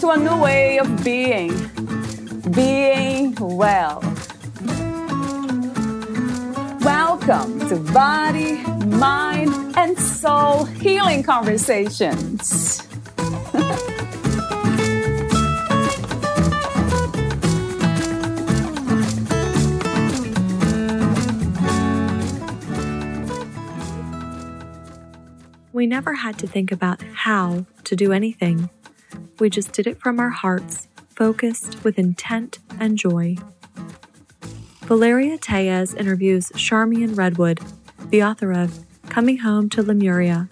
to a new way of being, being well. Welcome to Body, Mind, and Soul Healing Conversations. We never had to think about how to do anything. We just did it from our hearts, focused with intent and joy. Valeria Teles interviews Charmian Redwood, the author of Coming Home to Lemuria.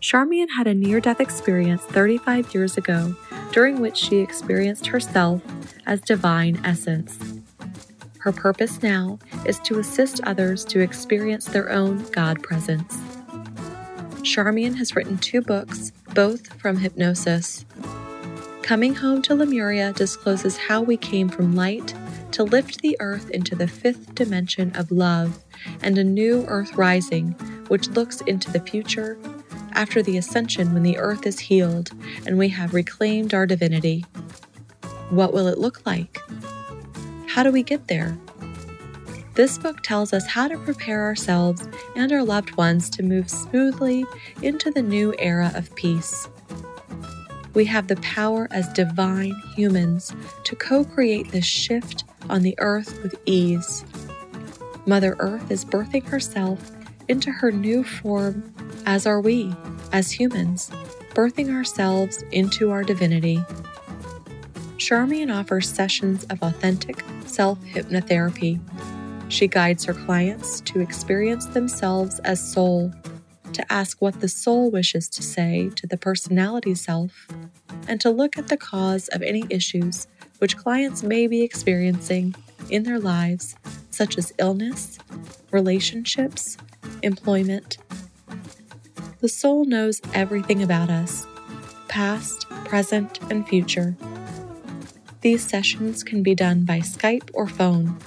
Charmian had a near death experience 35 years ago, during which she experienced herself as divine essence. Her purpose now is to assist others to experience their own God presence. Charmian has written two books both from hypnosis. Coming Home to Lemuria discloses how we came from light to lift the earth into the fifth dimension of love and a new earth rising, which looks into the future after the ascension when the earth is healed and we have reclaimed our divinity. What will it look like? How do we get there? This book tells us how to prepare ourselves and our loved ones to move smoothly into the new era of peace. We have the power as divine humans to co create this shift on the earth with ease. Mother Earth is birthing herself into her new form, as are we, as humans, birthing ourselves into our divinity. Charmian offers sessions of authentic self hypnotherapy she guides her clients to experience themselves as soul, to ask what the soul wishes to say to the personality self, and to look at the cause of any issues which clients may be experiencing in their lives, such as illness, relationships, employment. The soul knows everything about us past, present, and future. These sessions can be done by Skype or phone.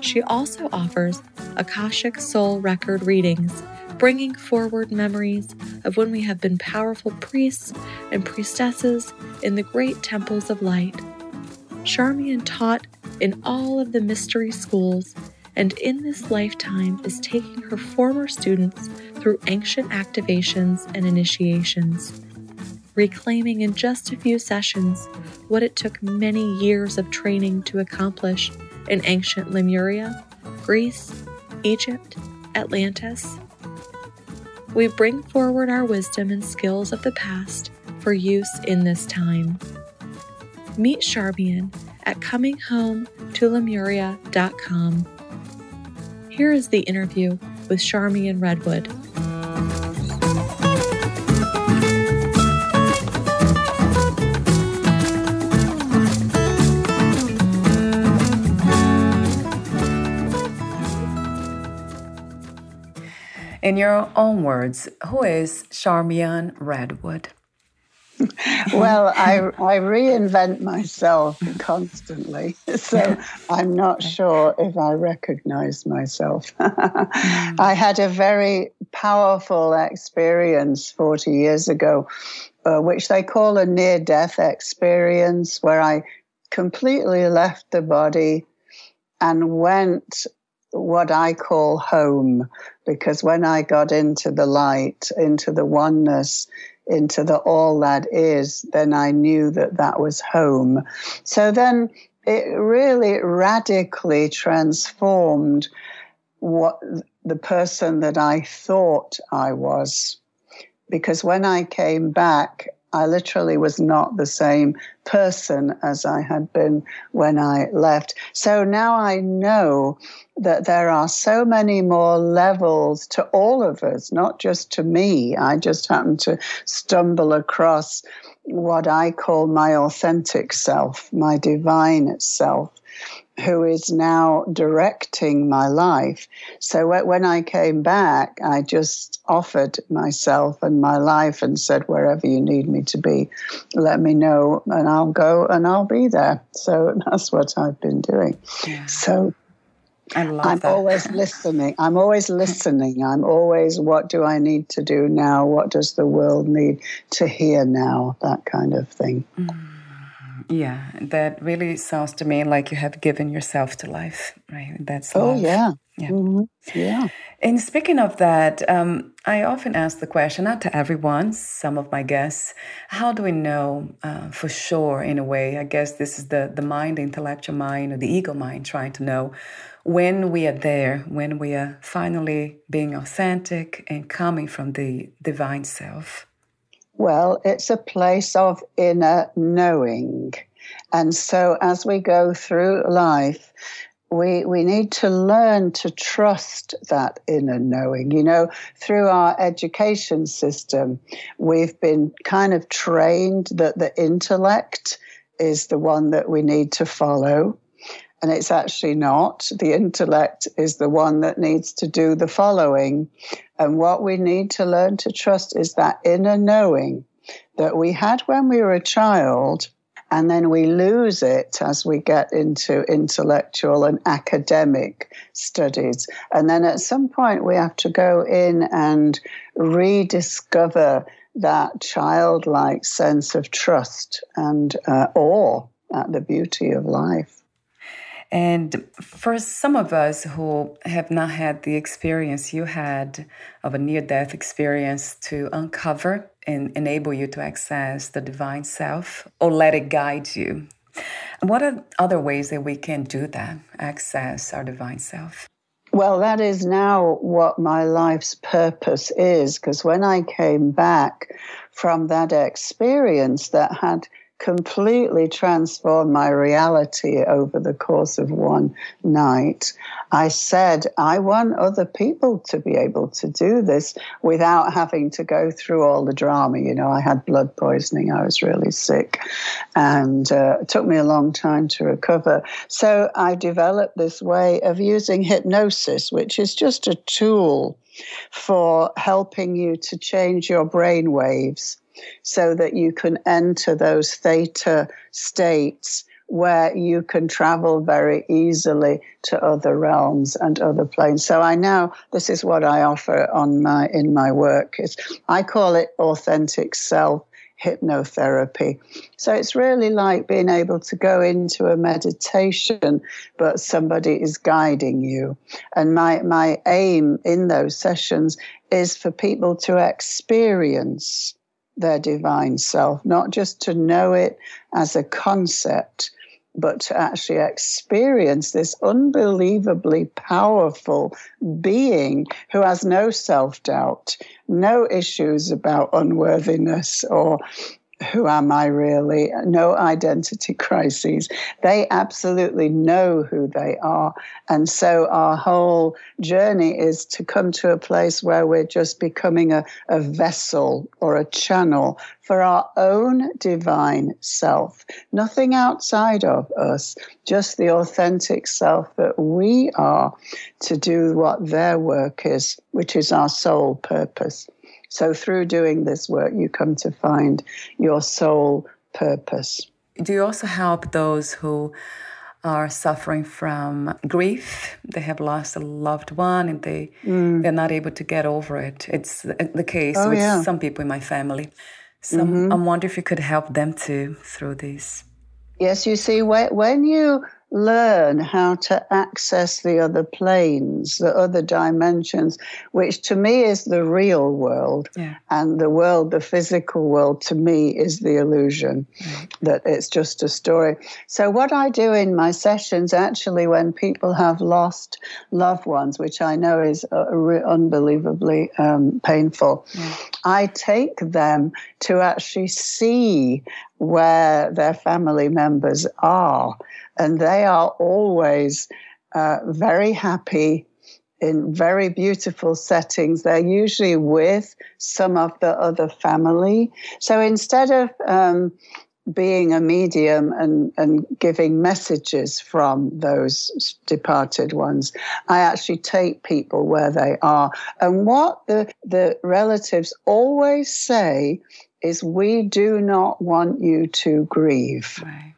She also offers Akashic Soul Record readings, bringing forward memories of when we have been powerful priests and priestesses in the great temples of light. Charmian taught in all of the mystery schools and in this lifetime is taking her former students through ancient activations and initiations, reclaiming in just a few sessions what it took many years of training to accomplish in ancient Lemuria, Greece, Egypt, Atlantis. We bring forward our wisdom and skills of the past for use in this time. Meet Charmian at cominghometolemuria.com. Here is the interview with Charmian Redwood. In your own words, who is Charmian Redwood? well, I, I reinvent myself constantly, so I'm not sure if I recognize myself. I had a very powerful experience 40 years ago, uh, which they call a near death experience, where I completely left the body and went what I call home, because when I got into the light, into the oneness, into the all that is, then I knew that that was home. So then it really radically transformed what the person that I thought I was. Because when I came back, I literally was not the same person as I had been when I left. So now I know that there are so many more levels to all of us, not just to me. I just happened to stumble across what I call my authentic self, my divine self who is now directing my life. So when I came back, I just offered myself and my life and said, wherever you need me to be, let me know and I'll go and I'll be there. So that's what I've been doing. Yeah. So I love I'm that. always listening. I'm always listening. I'm always, what do I need to do now? What does the world need to hear now? That kind of thing. Mm. Yeah, that really sounds to me like you have given yourself to life, right? That's oh yeah, yeah, mm-hmm. yeah. And speaking of that, um, I often ask the question, not to everyone, some of my guests, how do we know uh, for sure? In a way, I guess this is the the mind, the intellectual mind, or the ego mind, trying to know when we are there, when we are finally being authentic and coming from the divine self. Well, it's a place of inner knowing. And so as we go through life, we, we need to learn to trust that inner knowing. You know, through our education system, we've been kind of trained that the intellect is the one that we need to follow. And it's actually not. The intellect is the one that needs to do the following. And what we need to learn to trust is that inner knowing that we had when we were a child. And then we lose it as we get into intellectual and academic studies. And then at some point, we have to go in and rediscover that childlike sense of trust and uh, awe at the beauty of life. And for some of us who have not had the experience you had of a near death experience to uncover and enable you to access the divine self or let it guide you, what are other ways that we can do that, access our divine self? Well, that is now what my life's purpose is, because when I came back from that experience that had completely transformed my reality over the course of one night. I said, I want other people to be able to do this without having to go through all the drama. You know, I had blood poisoning, I was really sick, and uh, it took me a long time to recover. So I developed this way of using hypnosis, which is just a tool for helping you to change your brain waves so that you can enter those theta states where you can travel very easily to other realms and other planes. So I now this is what I offer on my in my work is I call it authentic self hypnotherapy. So it's really like being able to go into a meditation, but somebody is guiding you. And my, my aim in those sessions is for people to experience their divine self, not just to know it as a concept, but to actually experience this unbelievably powerful being who has no self doubt, no issues about unworthiness or who am I really? No identity crises. They absolutely know who they are. And so our whole journey is to come to a place where we're just becoming a, a vessel or a channel for our own divine self. Nothing outside of us, just the authentic self that we are to do what their work is, which is our sole purpose. So, through doing this work, you come to find your soul purpose. Do you also help those who are suffering from grief? They have lost a loved one and they, mm. they're not able to get over it. It's the case oh, with yeah. some people in my family. So, mm-hmm. I'm wondering if you could help them too through this. Yes, you see, when you learn how to access the other planes, the other dimensions, which to me is the real world. Yeah. And the world, the physical world, to me is the illusion right. that it's just a story. So, what I do in my sessions, actually, when people have lost loved ones, which I know is uh, unbelievably um, painful, yeah. I take them to actually see where their family members are. And they are always uh, very happy in very beautiful settings. They're usually with some of the other family. So instead of um, being a medium and, and giving messages from those departed ones, I actually take people where they are. And what the, the relatives always say is we do not want you to grieve. Right.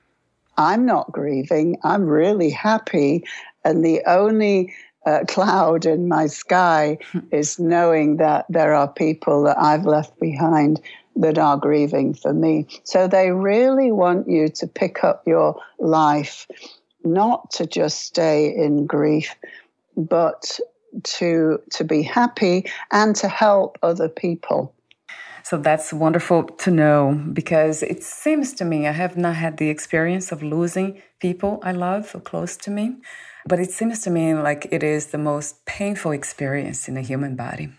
I'm not grieving. I'm really happy. And the only uh, cloud in my sky is knowing that there are people that I've left behind that are grieving for me. So they really want you to pick up your life, not to just stay in grief, but to to be happy and to help other people. So that's wonderful to know because it seems to me I have not had the experience of losing people I love or close to me, but it seems to me like it is the most painful experience in the human body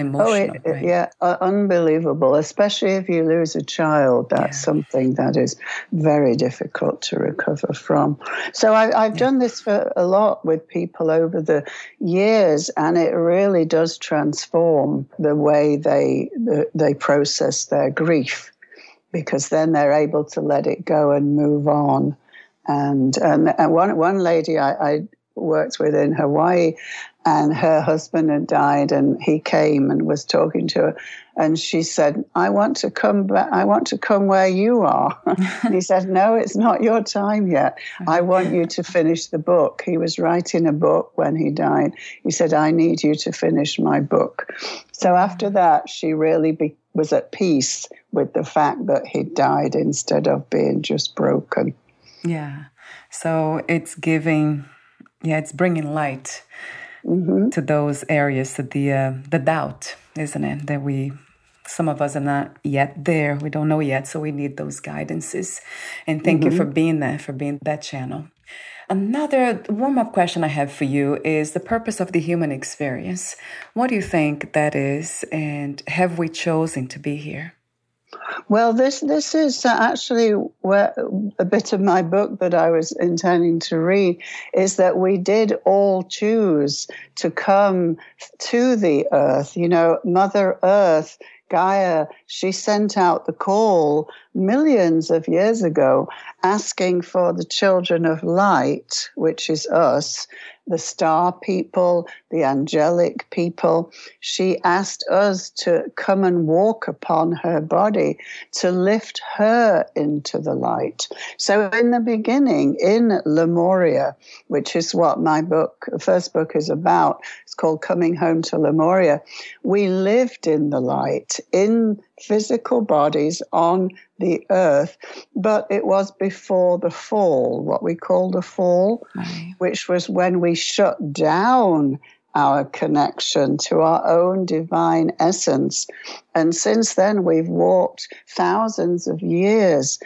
emotional. Oh, it, yeah, uh, unbelievable. Especially if you lose a child, that's yeah. something that is very difficult to recover from. So I, have yeah. done this for a lot with people over the years, and it really does transform the way they the, they process their grief, because then they're able to let it go and move on. And and, and one one lady I, I worked with in Hawaii, and her husband had died, and he came and was talking to her, and she said, "I want to come back. I want to come where you are." and he said, "No, it's not your time yet. I want you to finish the book." He was writing a book when he died. He said, "I need you to finish my book." So after mm. that, she really be- was at peace with the fact that he died instead of being just broken. Yeah. So it's giving yeah, it's bringing light mm-hmm. to those areas, to the uh, the doubt, isn't it? That we some of us are not yet there. We don't know yet, so we need those guidances. And thank mm-hmm. you for being there, for being that channel. Another warm up question I have for you is the purpose of the human experience. What do you think that is, and have we chosen to be here? Well, this this is uh, actually where a bit of my book that I was intending to read is that we did all choose to come to the earth. You know, Mother Earth, Gaia, she sent out the call millions of years ago asking for the children of light, which is us, the star people, the angelic people. She asked us to come and walk upon her body to lift her into the light. So, in the beginning, in Lemuria, which is what my book, first book, is about, it's called Coming Home to Lemuria, we lived in the light, in physical bodies on the earth, but it was before the fall, what we call the fall, right. which was when we shut down our connection to our own divine essence. And since then, we've walked thousands of years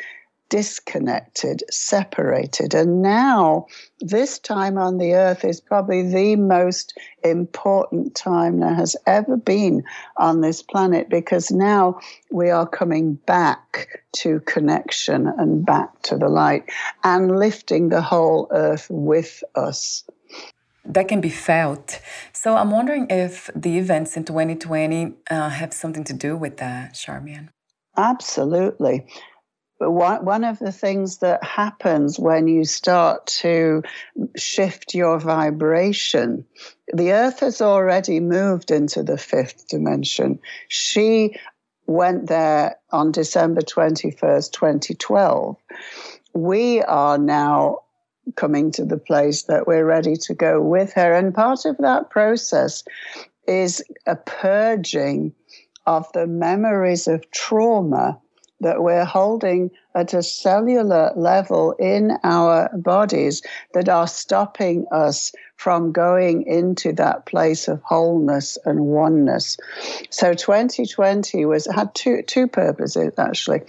disconnected, separated. And now, this time on the earth is probably the most important time there has ever been on this planet because now we are coming back to connection and back to the light and lifting the whole earth with us that can be felt. So I'm wondering if the events in 2020 uh, have something to do with that, Charmian. Absolutely. But one, one of the things that happens when you start to shift your vibration, the earth has already moved into the fifth dimension. She went there on December 21st, 2012. We are now coming to the place that we're ready to go with her. And part of that process is a purging of the memories of trauma that we're holding at a cellular level in our bodies that are stopping us from going into that place of wholeness and oneness. So 2020 was had two two purposes actually,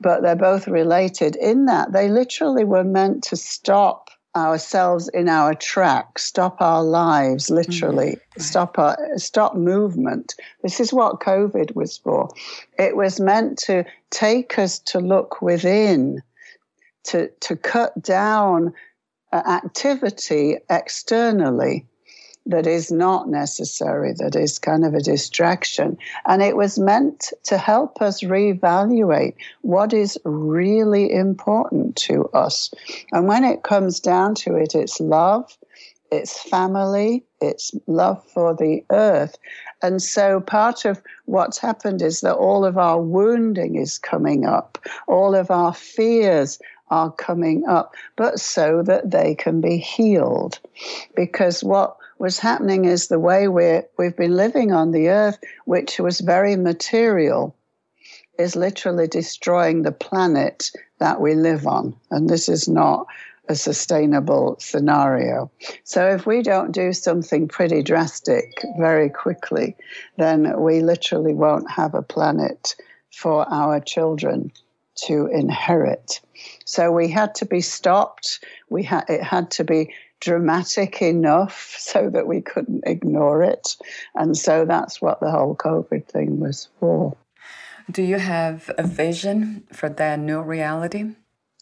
but they're both related in that they literally were meant to stop ourselves in our track, stop our lives, literally, mm-hmm. stop our stop movement. This is what COVID was for. It was meant to take us to look within, to to cut down uh, activity externally that is not necessary, that is kind of a distraction. And it was meant to help us reevaluate what is really important to us. And when it comes down to it, it's love, it's family, it's love for the earth. And so part of what's happened is that all of our wounding is coming up, all of our fears are coming up, but so that they can be healed. Because what was happening is the way we we've been living on the earth, which was very material, is literally destroying the planet that we live on. And this is not a sustainable scenario. So if we don't do something pretty drastic very quickly, then we literally won't have a planet for our children to inherit. So we had to be stopped. We had it had to be dramatic enough so that we couldn't ignore it. And so that's what the whole COVID thing was for. Do you have a vision for that new reality?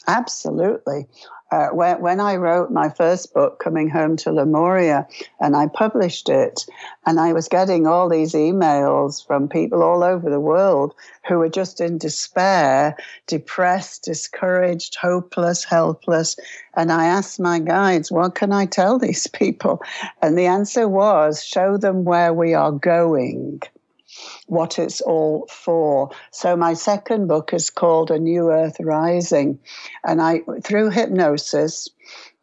Absolutely. Uh, when, when I wrote my first book, Coming Home to Lemuria, and I published it, and I was getting all these emails from people all over the world who were just in despair, depressed, discouraged, hopeless, helpless. And I asked my guides, what can I tell these people? And the answer was, show them where we are going what it's all for. So my second book is called A New Earth Rising, and I through hypnosis,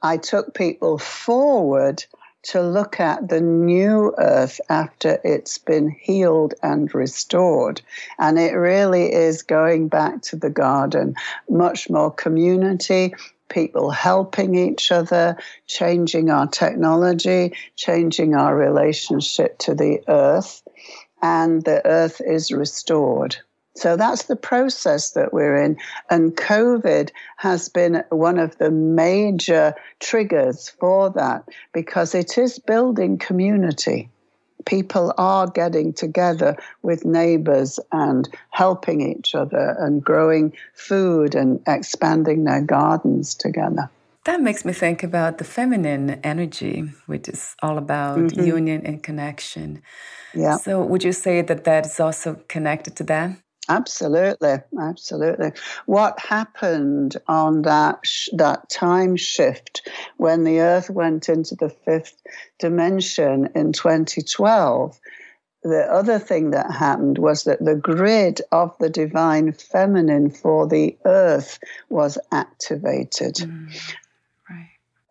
I took people forward to look at the new earth after it's been healed and restored. And it really is going back to the garden, much more community, people helping each other, changing our technology, changing our relationship to the earth and the earth is restored. So that's the process that we're in. And COVID has been one of the major triggers for that because it is building community. People are getting together with neighbors and helping each other and growing food and expanding their gardens together. That makes me think about the feminine energy, which is all about mm-hmm. union and connection. Yeah. So, would you say that that is also connected to that? Absolutely, absolutely. What happened on that sh- that time shift when the Earth went into the fifth dimension in 2012? The other thing that happened was that the grid of the divine feminine for the Earth was activated. Mm.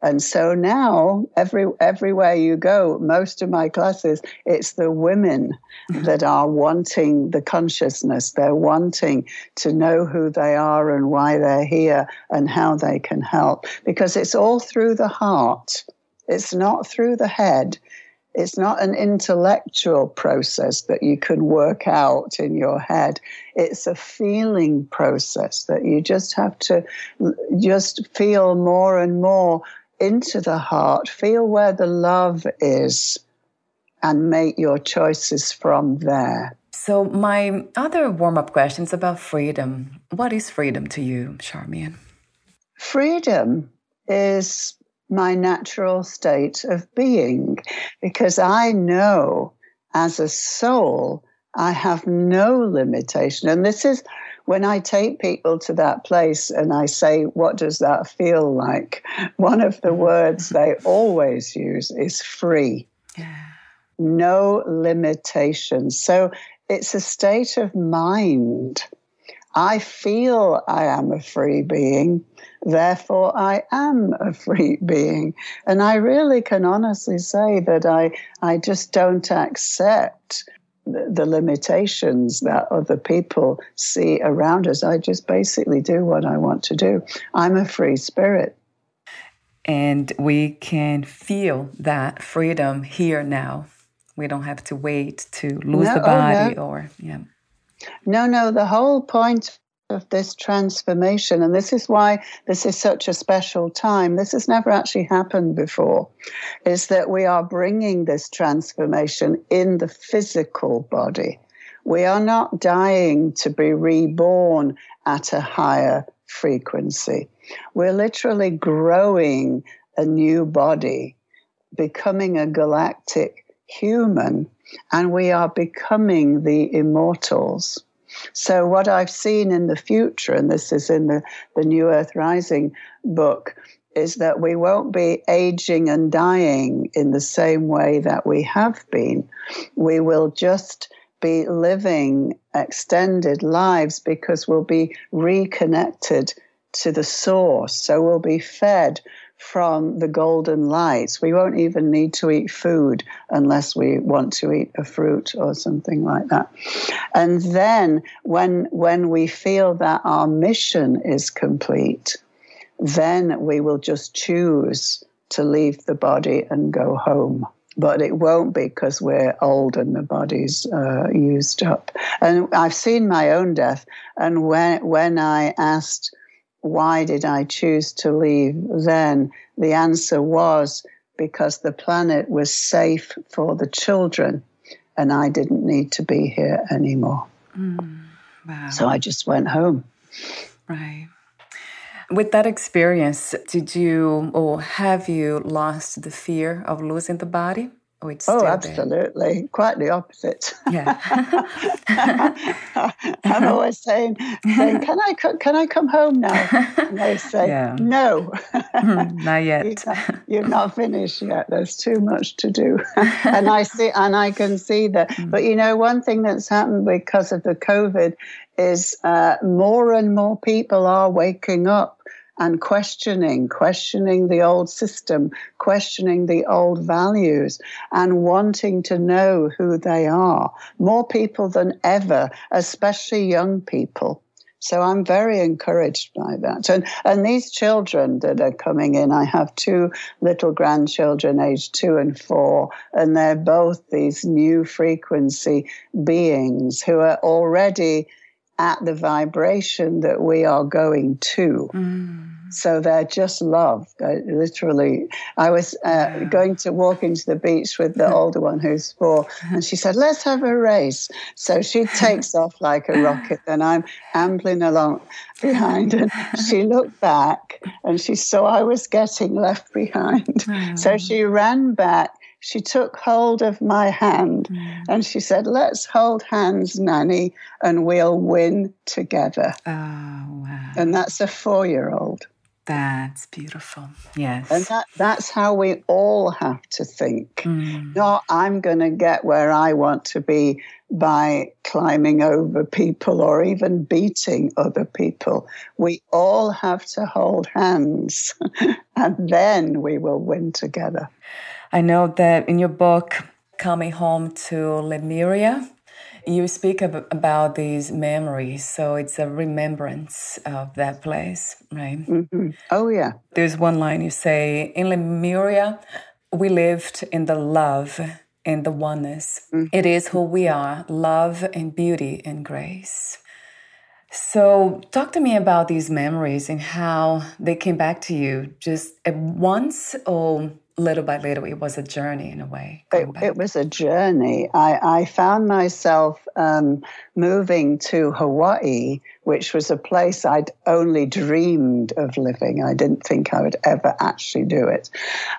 And so now, every everywhere you go, most of my classes, it's the women mm-hmm. that are wanting the consciousness. They're wanting to know who they are and why they're here and how they can help. Because it's all through the heart. It's not through the head. It's not an intellectual process that you can work out in your head. It's a feeling process that you just have to just feel more and more into the heart, feel where the love is, and make your choices from there. So, my other warm up question is about freedom. What is freedom to you, Charmian? Freedom is my natural state of being because I know as a soul I have no limitation. And this is when I take people to that place and I say, What does that feel like? One of the words mm. they always use is free. No limitations. So it's a state of mind. I feel I am a free being, therefore I am a free being. And I really can honestly say that I, I just don't accept the limitations that other people see around us. I just basically do what I want to do. I'm a free spirit. And we can feel that freedom here now. We don't have to wait to lose no, the body oh, no. or, yeah. No, no, the whole point of this transformation, and this is why this is such a special time, this has never actually happened before, is that we are bringing this transformation in the physical body. We are not dying to be reborn at a higher frequency. We're literally growing a new body, becoming a galactic human, and we are becoming the immortals. So, what I've seen in the future, and this is in the, the New Earth Rising book, is that we won't be aging and dying in the same way that we have been. We will just be living extended lives because we'll be reconnected to the source. So we'll be fed from the golden lights. We won't even need to eat food unless we want to eat a fruit or something like that. And then when when we feel that our mission is complete, then we will just choose to leave the body and go home. But it won't be because we're old and the body's uh, used up. And I've seen my own death. And when when I asked why did I choose to leave then? The answer was because the planet was safe for the children and I didn't need to be here anymore. Mm, wow. So I just went home. Right. With that experience, did you or have you lost the fear of losing the body? Oh, oh absolutely. Quite the opposite. Yeah. I'm always saying, saying, "Can I can I come home now?" And they say, yeah. "No, not yet. You're not finished yet. There's too much to do." and I see, and I can see that. Mm. But you know, one thing that's happened because of the COVID is uh, more and more people are waking up and questioning, questioning the old system, questioning the old values, and wanting to know who they are. More people than ever, especially young people. So I'm very encouraged by that. And, and these children that are coming in, I have two little grandchildren aged two and four, and they're both these new frequency beings who are already at the vibration that we are going to. Mm. So they're just love. They're literally, I was uh, going to walk into the beach with the older one who's four, and she said, Let's have a race. So she takes off like a rocket, and I'm ambling along behind. And she looked back and she saw I was getting left behind. So she ran back she took hold of my hand mm. and she said, Let's hold hands, Nanny, and we'll win together. Oh, wow. And that's a four year old. That's beautiful. Yes. And that, that's how we all have to think. Mm. Not, I'm going to get where I want to be by climbing over people or even beating other people. We all have to hold hands, and then we will win together. I know that in your book, Coming Home to Lemuria, you speak ab- about these memories, so it's a remembrance of that place, right? Mm-hmm. Oh, yeah. There's one line you say In Lemuria, we lived in the love and the oneness. Mm-hmm. It is who we are love and beauty and grace. So, talk to me about these memories and how they came back to you just at once or little by little, it was a journey in a way. It, it, was a journey. I, I found myself um, moving to Hawaii, which was a place I'd only dreamed of living. I didn't think I would ever actually do it.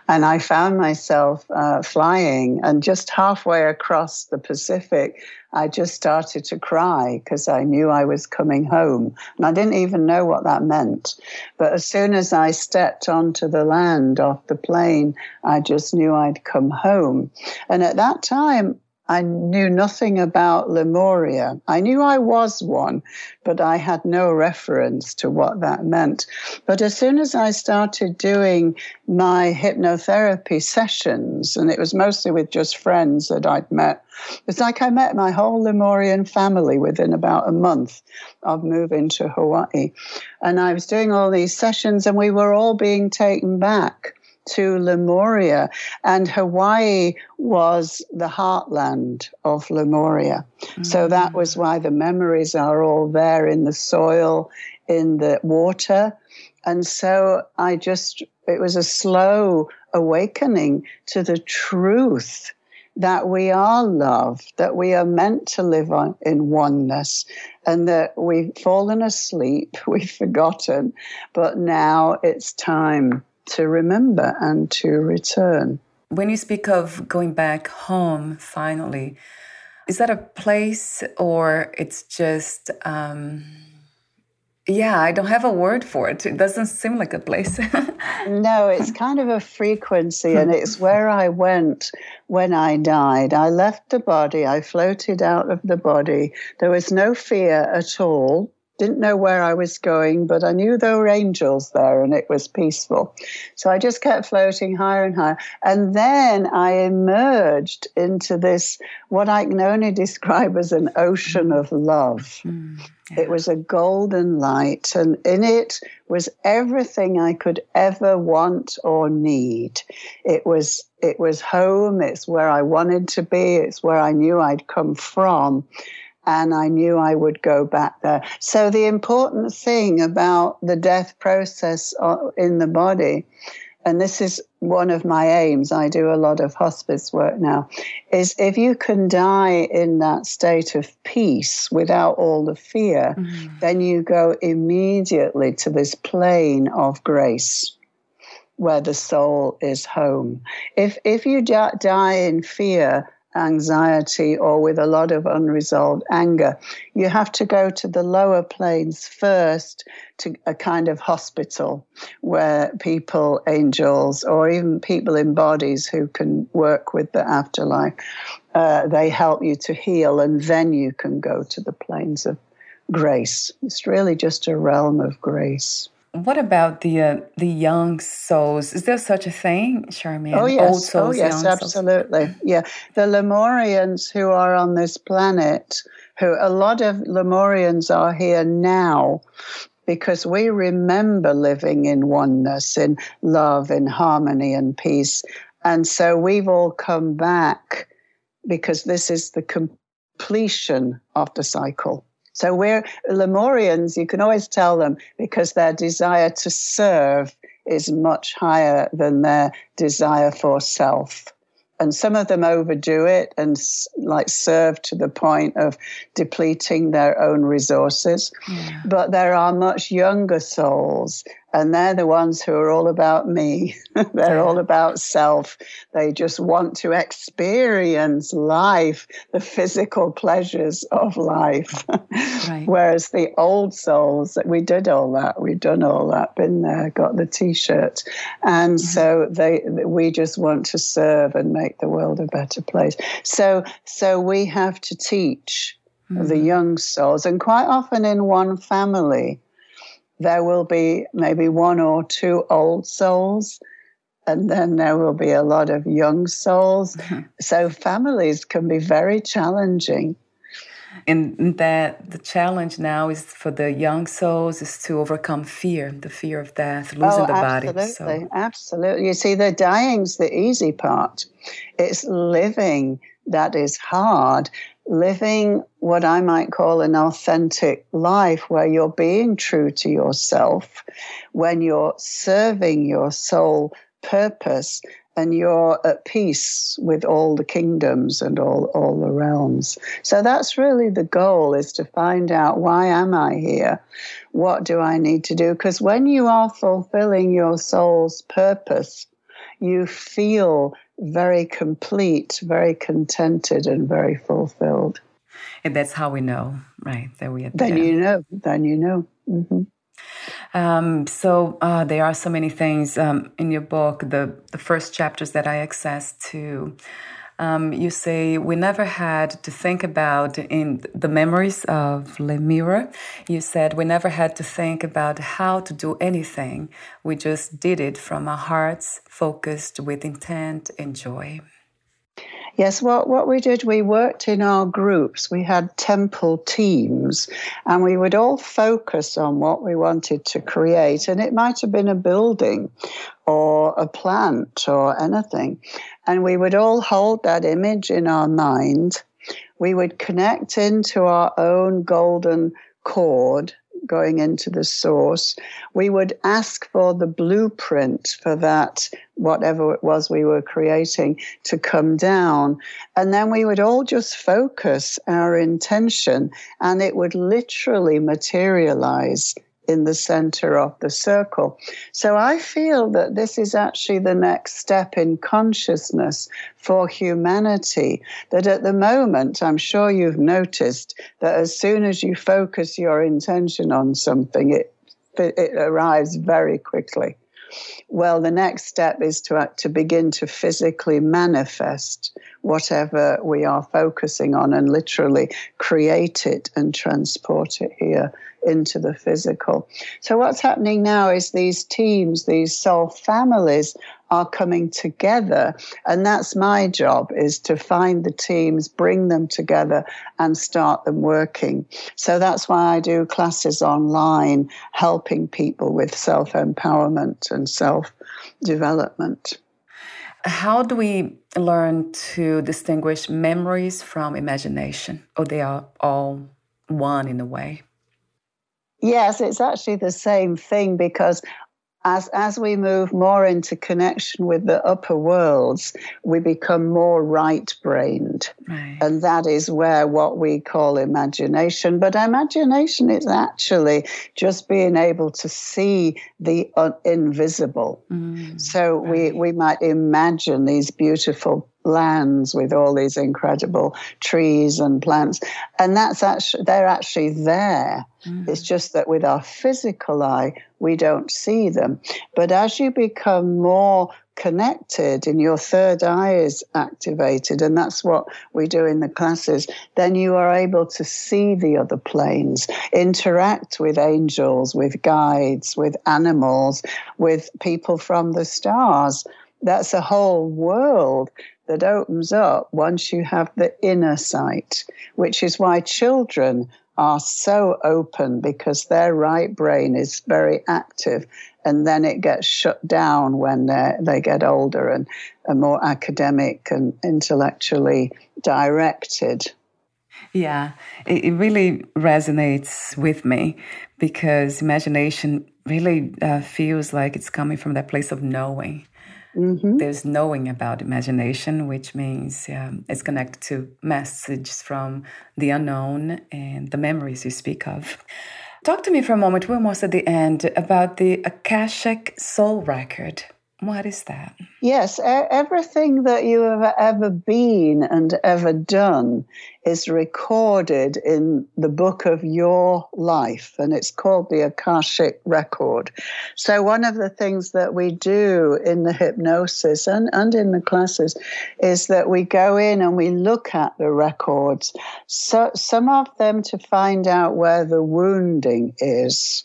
And I found myself uh, flying, and just halfway across the Pacific, I just started to cry because I knew I was coming home. And I didn't even know what that meant. But as soon as I stepped onto the land off the plane, I just knew I'd come home. And at that time, I knew nothing about Lemuria. I knew I was one, but I had no reference to what that meant. But as soon as I started doing my hypnotherapy sessions, and it was mostly with just friends that I'd met, it's like I met my whole Lemurian family within about a month of moving to Hawaii. And I was doing all these sessions, and we were all being taken back to Lemuria, and Hawaii was the heartland of Lemuria. Mm-hmm. So that was why the memories are all there in the soil, in the water. And so I just, it was a slow awakening to the truth that we are love, that we are meant to live on, in oneness, and that we've fallen asleep, we've forgotten, but now it's time to remember and to return. When you speak of going back home finally, is that a place or it's just, um, yeah, I don't have a word for it. It doesn't seem like a place. no, it's kind of a frequency, and it's where I went when I died. I left the body, I floated out of the body. There was no fear at all didn't know where I was going, but I knew there were angels there and it was peaceful. So I just kept floating higher and higher. And then I emerged into this, what I can only describe as an ocean of love. Mm, yeah. It was a golden light, and in it was everything I could ever want or need. It was it was home, it's where I wanted to be, it's where I knew I'd come from and I knew I would go back there. So, the important thing about the death process uh, in the body, and this is one of my aims, I do a lot of hospice work now, is if you can die in that state of peace without all the fear, mm-hmm. then you go immediately to this plane of grace where the soul is home. If, if you die in fear, anxiety or with a lot of unresolved anger. You have to go to the lower planes first to a kind of hospital where people, angels, or even people in bodies who can work with the afterlife, uh, they help you to heal, and then you can go to the planes of grace. It's really just a realm of grace. What about the uh, the young souls? Is there such a thing, Charmaine? Oh yes, Old souls, oh yes, absolutely. Souls? Yeah, the Lemurians who are on this planet, who a lot of Lemurians are here now, because we remember living in oneness, in love, in harmony, and peace, and so we've all come back because this is the completion of the cycle. So we're Lemurians, you can always tell them because their desire to serve is much higher than their desire for self. And some of them overdo it and like serve to the point of depleting their own resources. Yeah. But there are much younger souls and they're the ones who are all about me. they're all about self. They just want to experience life, the physical pleasures of life. right. Whereas the old souls, that we did all that. We've done all that, been there, got the T-shirt, and mm-hmm. so they we just want to serve and make the world a better place. So so we have to teach mm-hmm. the young souls, and quite often in one family there will be maybe one or two old souls, and then there will be a lot of young souls. Mm-hmm. So families can be very challenging. And that the challenge now is for the young souls is to overcome fear, the fear of death, losing oh, the absolutely, body. So. Absolutely. You see, the dying's the easy part. It's living that is hard living what I might call an authentic life where you're being true to yourself, when you're serving your soul purpose and you're at peace with all the kingdoms and all, all the realms. So that's really the goal is to find out why am I here? What do I need to do? Because when you are fulfilling your soul's purpose, you feel very complete, very contented, and very fulfilled. And that's how we know, right? That we are Then you know. Then you know. Mm-hmm. Um, so uh, there are so many things um, in your book. The the first chapters that I access to um, you say we never had to think about in the memories of Lemuria. You said we never had to think about how to do anything. We just did it from our hearts, focused with intent and joy. Yes, what, what we did, we worked in our groups. We had temple teams, and we would all focus on what we wanted to create. And it might have been a building or a plant or anything. And we would all hold that image in our mind. We would connect into our own golden cord going into the source, we would ask for the blueprint for that, whatever it was we were creating, to come down. And then we would all just focus our intention, and it would literally materialize in the center of the circle. So I feel that this is actually the next step in consciousness for humanity. That at the moment, I'm sure you've noticed that as soon as you focus your intention on something, it, it arrives very quickly. Well, the next step is to, uh, to begin to physically manifest whatever we are focusing on and literally create it and transport it here into the physical. So, what's happening now is these teams, these soul families are coming together and that's my job is to find the teams bring them together and start them working so that's why i do classes online helping people with self-empowerment and self-development how do we learn to distinguish memories from imagination? Or they are all one in a way? Yes, it's actually the same thing because as as we move more into connection with the upper worlds, we become more right brained. Right. And that is where what we call imagination. But imagination is actually just being able to see the un- invisible. Mm, so right. we, we might imagine these beautiful lands with all these incredible trees and plants. And that's actually they're actually there. Mm. it's just that with our physical eye we don't see them. But as you become more connected and your third eye is activated and that's what we do in the classes then you are able to see the other planes interact with angels with guides with animals with people from the stars. That's a whole world that opens up once you have the inner sight, which is why children are so open because their right brain is very active and then it gets shut down when they get older and are more academic and intellectually directed. Yeah, it, really resonates with me because imagination really uh, feels like it's coming from that place of knowing. Mm-hmm. There's knowing about imagination, which means um, it's connected to messages from the unknown and the memories you speak of. Talk to me for a moment, we're almost at the end, about the Akashic Soul Record. What is that? Yes, everything that you have ever been and ever done is recorded in the book of your life, and it's called the Akashic Record. So, one of the things that we do in the hypnosis and, and in the classes is that we go in and we look at the records, so, some of them to find out where the wounding is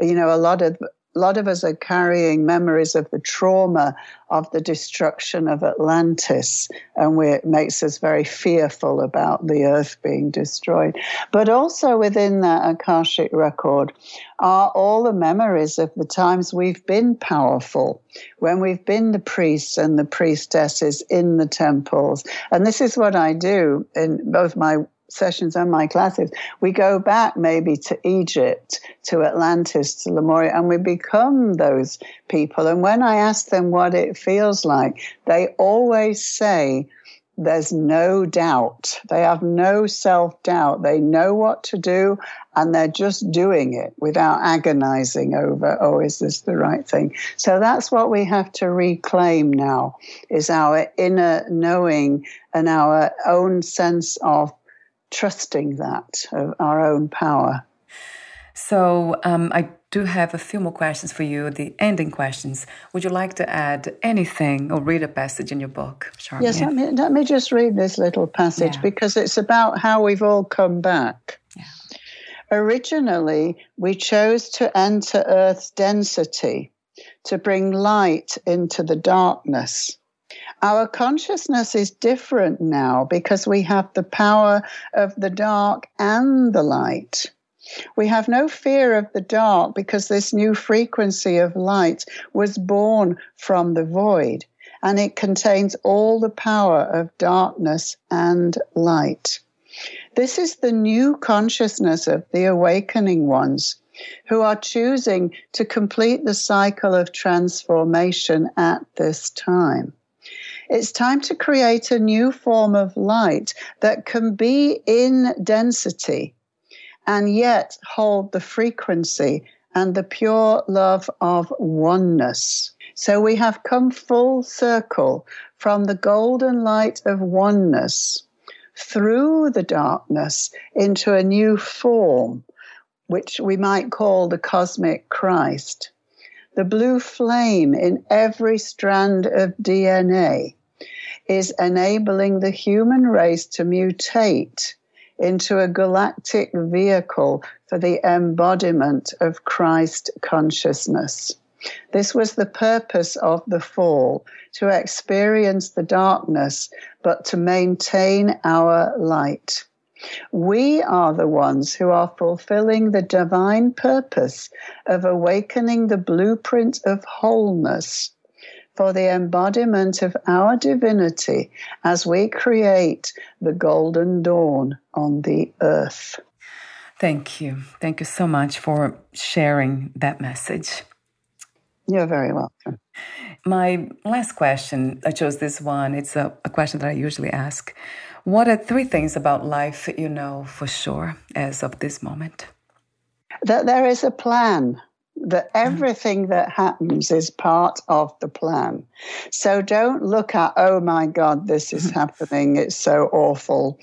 you know, a lot of a lot of us are carrying memories of the trauma of the destruction of Atlantis, and we, it makes us very fearful about the earth being destroyed. But also within that Akashic record are all the memories of the times we've been powerful, when we've been the priests and the priestesses in the temples. And this is what I do in both my sessions and my classes, we go back maybe to Egypt, to Atlantis, to Lemuria, and we become those people. And when I ask them what it feels like, they always say, there's no doubt. They have no self doubt. They know what to do and they're just doing it without agonizing over, oh, is this the right thing? So that's what we have to reclaim now is our inner knowing and our own sense of trusting that of our own power. So um, I do have a few more questions for you, the ending questions. Would you like to add anything or read a passage in your book, Charmian? Yes, let me, let me just read this little passage yeah. because it's about how we've all come back. Yeah. Originally, we chose to enter Earth's density to bring light into the darkness. Our consciousness is different now because we have the power of the dark and the light. We have no fear of the dark because this new frequency of light was born from the void and it contains all the power of darkness and light. This is the new consciousness of the awakening ones who are choosing to complete the cycle of transformation at this time. It's time to create a new form of light that can be in density and yet hold the frequency and the pure love of oneness. So we have come full circle from the golden light of oneness through the darkness into a new form which we might call the cosmic Christ. The blue flame in every strand of DNA is enabling the human race to mutate into a galactic vehicle for the embodiment of Christ consciousness. This was the purpose of the fall to experience the darkness, but to maintain our light. We are the ones who are fulfilling the divine purpose of awakening the blueprint of wholeness for the embodiment of our divinity as we create the golden dawn on the earth. Thank you. Thank you so much for sharing that message. You're very welcome. My last question, I chose this one. It's a, a question that I usually ask. What are three things about life you know for sure as of this moment? That there is a plan, that mm-hmm. everything that happens is part of the plan. So don't look at, oh my God, this is happening. It's so awful.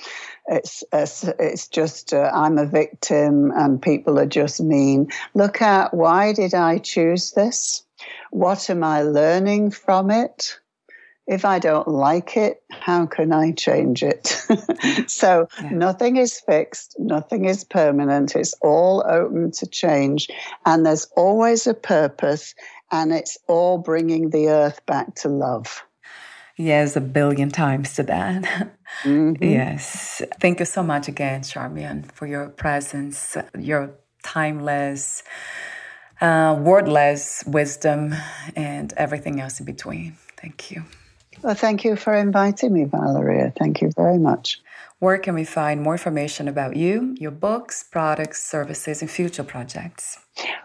It's, it's, it's just, uh, I'm a victim and people are just mean. Look at, why did I choose this? What am I learning from it? If I don't like it, how can I change it? so yeah. nothing is fixed, nothing is permanent. It's all open to change. And there's always a purpose, and it's all bringing the earth back to love. Yes, a billion times to that. Mm-hmm. Yes. Thank you so much again, Charmian, for your presence, your timeless, uh, wordless wisdom, and everything else in between. Thank you. Well, thank you for inviting me, Valeria. Thank you very much. Where can we find more information about you, your books, products, services, and future projects?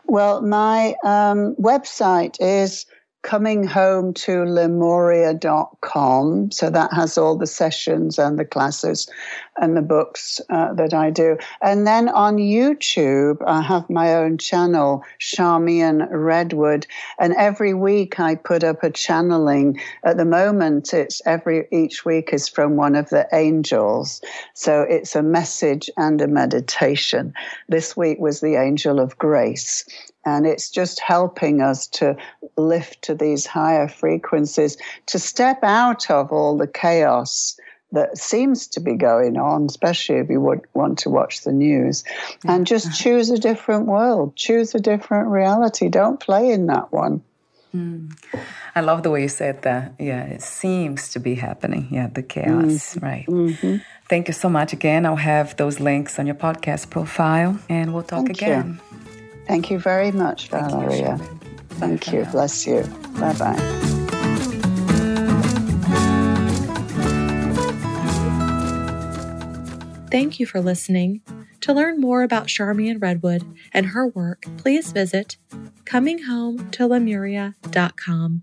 Well, my um, website is cominghometolemuria.com. So that has all the sessions and the classes and the books uh, that I do. And then on YouTube, I have my own channel, Charmian Redwood. And every week I put up a channeling. At the moment, it's every, each week is from one of the angels. So it's a message and a meditation. This week was the angel of grace. And it's just helping us to lift to these higher frequencies, to step out of all the chaos that seems to be going on, especially if you would want to watch the news, and just choose a different world, choose a different reality. Don't play in that one. Mm. I love the way you said that. Yeah, it seems to be happening. Yeah, the chaos, mm. right. Mm-hmm. Thank you so much again. I'll have those links on your podcast profile and we'll talk Thank again. You. Thank you very much, Valeria. Thank, Thank you. Bless you. Bye bye. Thank you for listening. To learn more about Charmian Redwood and her work, please visit comingHomeToLemuria.com.